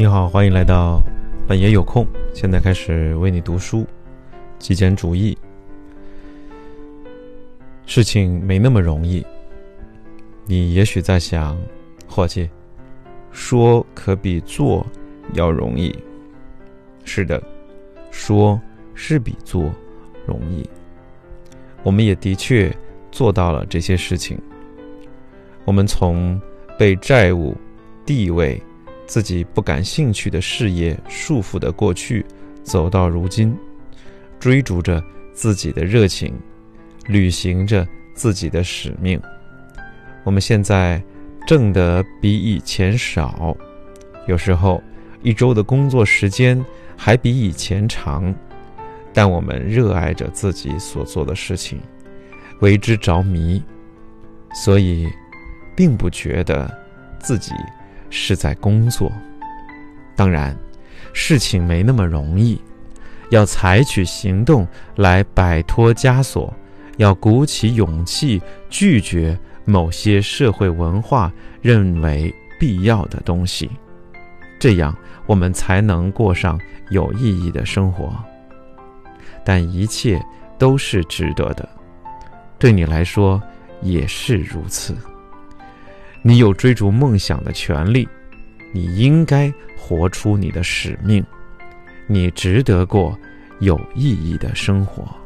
你好，欢迎来到本爷有空。现在开始为你读书。极简主义，事情没那么容易。你也许在想，伙计，说可比做要容易。是的，说是比做容易。我们也的确做到了这些事情。我们从被债务、地位、自己不感兴趣的事业束缚的过去，走到如今。追逐着自己的热情，履行着自己的使命。我们现在挣得比以前少，有时候一周的工作时间还比以前长，但我们热爱着自己所做的事情，为之着迷，所以并不觉得自己是在工作。当然，事情没那么容易。要采取行动来摆脱枷锁，要鼓起勇气拒绝某些社会文化认为必要的东西，这样我们才能过上有意义的生活。但一切都是值得的，对你来说也是如此。你有追逐梦想的权利，你应该活出你的使命。你值得过有意义的生活。